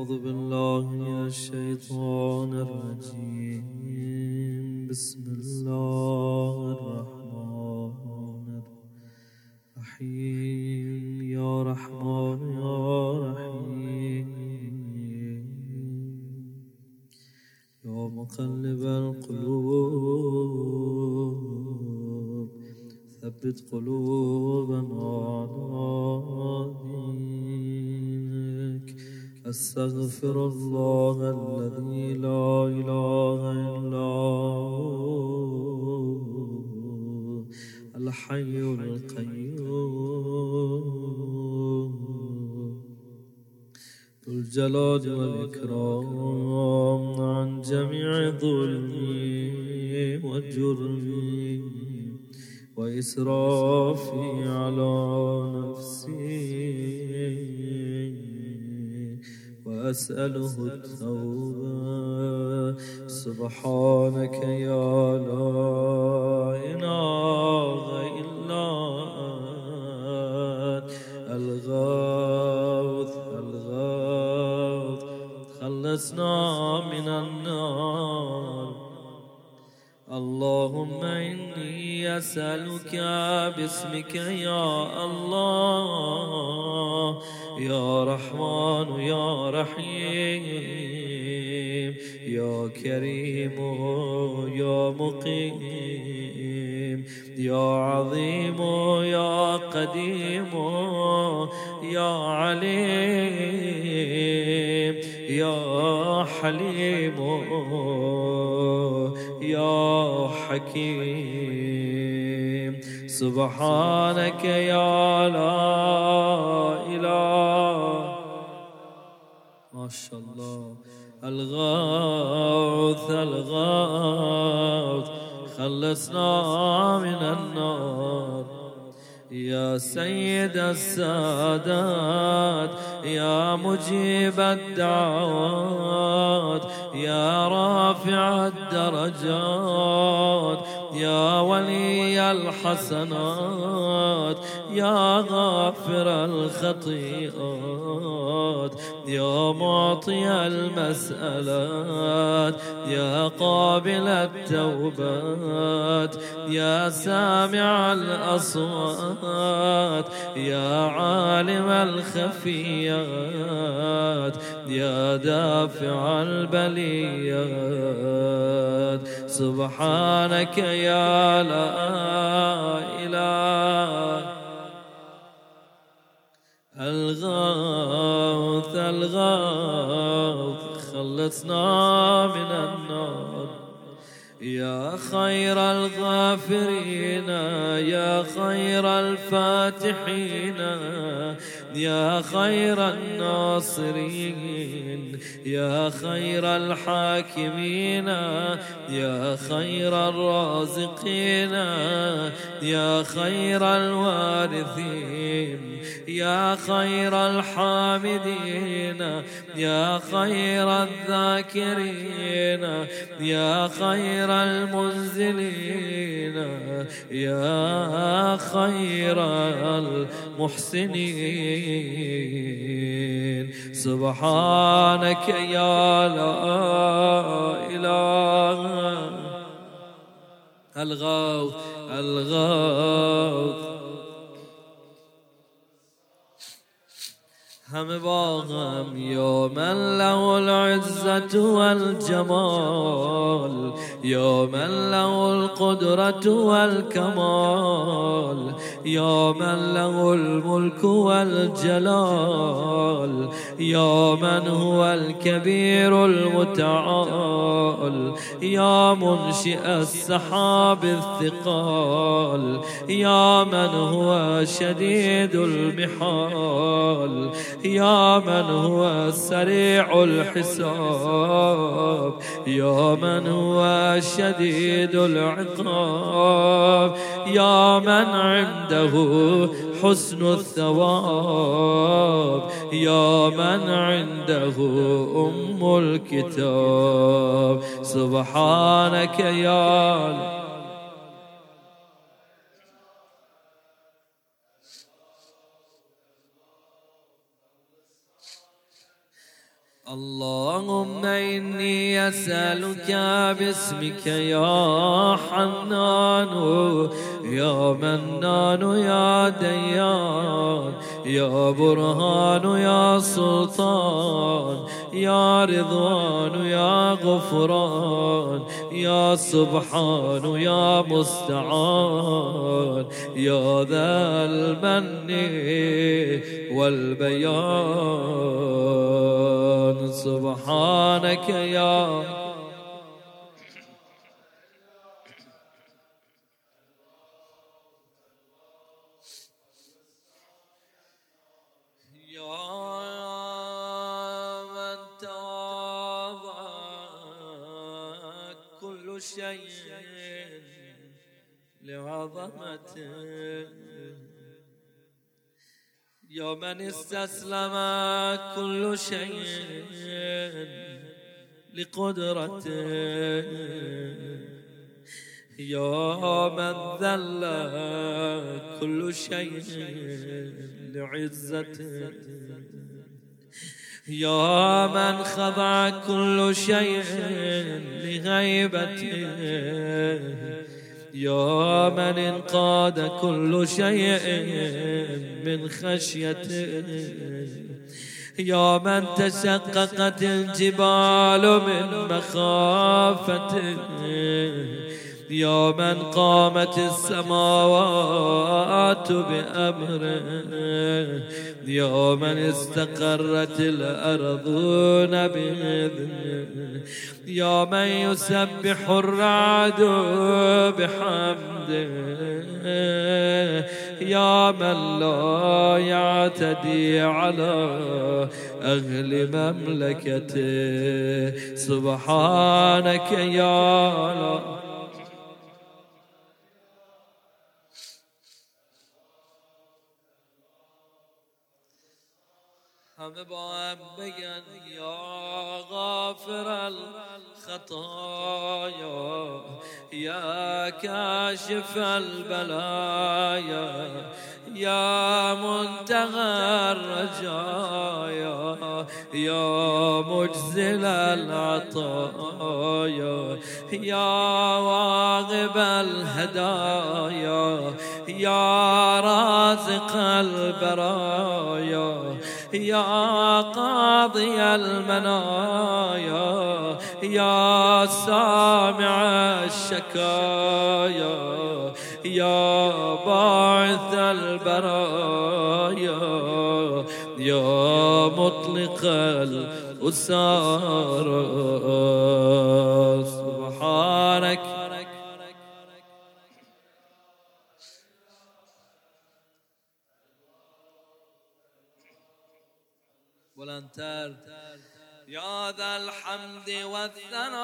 أعوذ بالله من الشيطان الرجيم. بسم الله الرحمن الرحيم. يا رحمن يا رحيم. يا مقلب القلوب ثبت قلوبنا على أستغفر الله الذي لا إله إلا هو الحي القيوم. ذو الجلال والإكرام عن جميع ظلمي وجرمي وإسرافي على نفسي. وأسأله التوبة. سبحانك يا لا إله إلا أنت. الغوث الغوث. خلصنا من النار. اللهم إني أسألك باسمك يا الله. يا رحمن يا رحيم يا كريم يا مقيم يا عظيم يا قديم يا عليم يا حليم يا حكيم. سبحانك يا لا إله. ما شاء الله. الغوث الغوث. خلصنا من النار. يا سيد السادات. يا مجيب الدعوات. يا رافع الدرجات. يا ولي الحسنات يا غافر الخطيئات. يا معطي المسألات يا قابل التوبات يا سامع الأصوات يا عالم الخفيات يا دافع البليات. سبحانك يا لا إله الغوث الغوث خلصنا من النار. يا خير الغافرين يا خير الفاتحين يا خير الناصرين يا خير الحاكمين يا خير الرازقين يا خير الوارثين. يا خير الحامدين يا خير الذاكرين يا خير المنزلين يا خير المحسنين. سبحانك يا لا إله الغوث الغوث هم باغم يا من له العزة والجمال يا من له القدرة والكمال يا من له الملك والجلال يا من هو الكبير المتعال يا منشئ السحاب الثقال يا من هو شديد المحال يا من هو سريع الحساب يا من هو شديد العقاب يا من عنده حسن الثواب. يا من عنده أم الكتاب. سبحانك يا اللهم إني أسألك باسمك يا حنان يا منان يا ديان يا برهان يا سلطان يا رضوان يا غفران يا سبحان يا مستعان يا ذا المن والبيان. سبحانك يا شيء لعظمته. يا من استسلم كل شيء لقدرته. يا من ذل كل شيء لعزته. يا من خضع كل شيء لغيبته. يا من انقاد كل شيء من خشيته. يا من تشققت الجبال من مخافته. يا من قامت السماوات بأمره يا من استقرت الأرضون بإذنه يا من يسبح الرعد بحمده يا من لا يعتدي على أهل مملكته. سبحانك يا الله همه با هم بگن یا غافر الخطايا يا كاشف البلايا يا منتهى الرجايا يا مجزل العطايا يا واغب الهدايا يا رازق البرايا. يا قاضي المنايا يا سامع الشكايا يا باعث البرايا يا مطلق الأسار ذا الحمد والثناء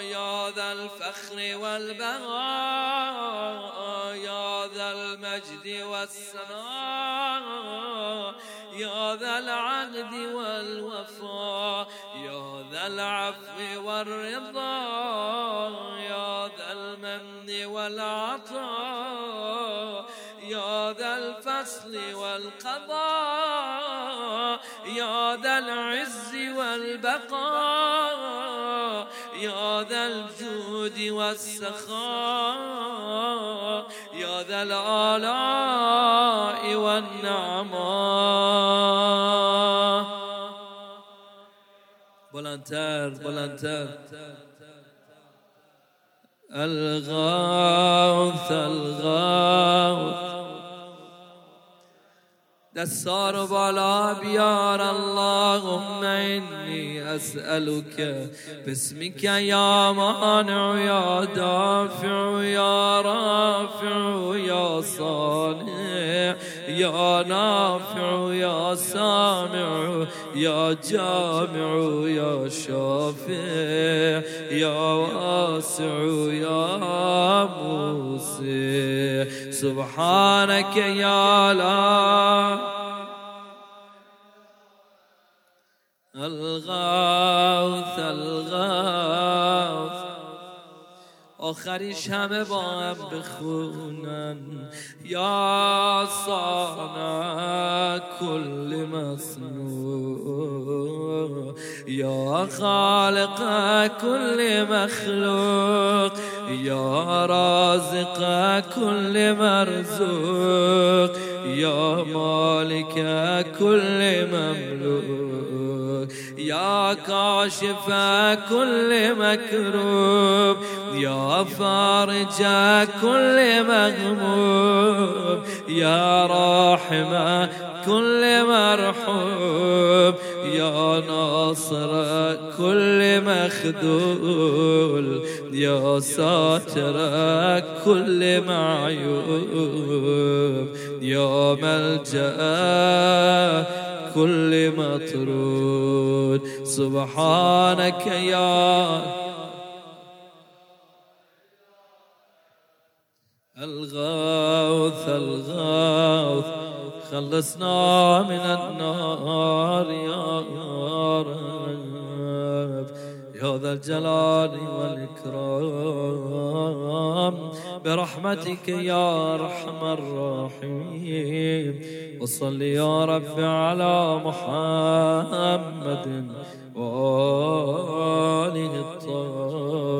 يا ذا الفخر والبهاء يا ذا المجد والسناء يا ذا العهد والوفاء يا ذا العفو والرضا يا ذا المن والعطاء. ذا الفصل والقضاء يا ذا العز والبقاء يا ذا الجود والسخاء يا ذا الآلاء والنعماء. بلندتر بلندتر الغوث الغوث دستار بالا بیار اللهم إني أسألك باسمك يا مانع يا دافع يا رافع يا صانع. يا نافع يا سامع يا جامع يا شافع. يا واسع يا موسى سبحانك يا لا الغاث الغاث آخریش همه با هم بخونن یا صانع کل مصنوع یا خالق کل مخلوق. یا رازق كل مرزوق. يا مالك كل مملوك. يا كاشف كل مكروب. يا فارج كل مغموم يا راحم كل مرحوم يا ناصر كل مخذول يا ساتر كل معيوب يا ملجأ كل مطرود. سبحانك يا الغوث الغوث. خلصنا من النار يا رب. يا ذا الجلال والإكرام. برحمتك يا أرحم الراحمين. وصل يا رب على محمد وآله الطاهرين.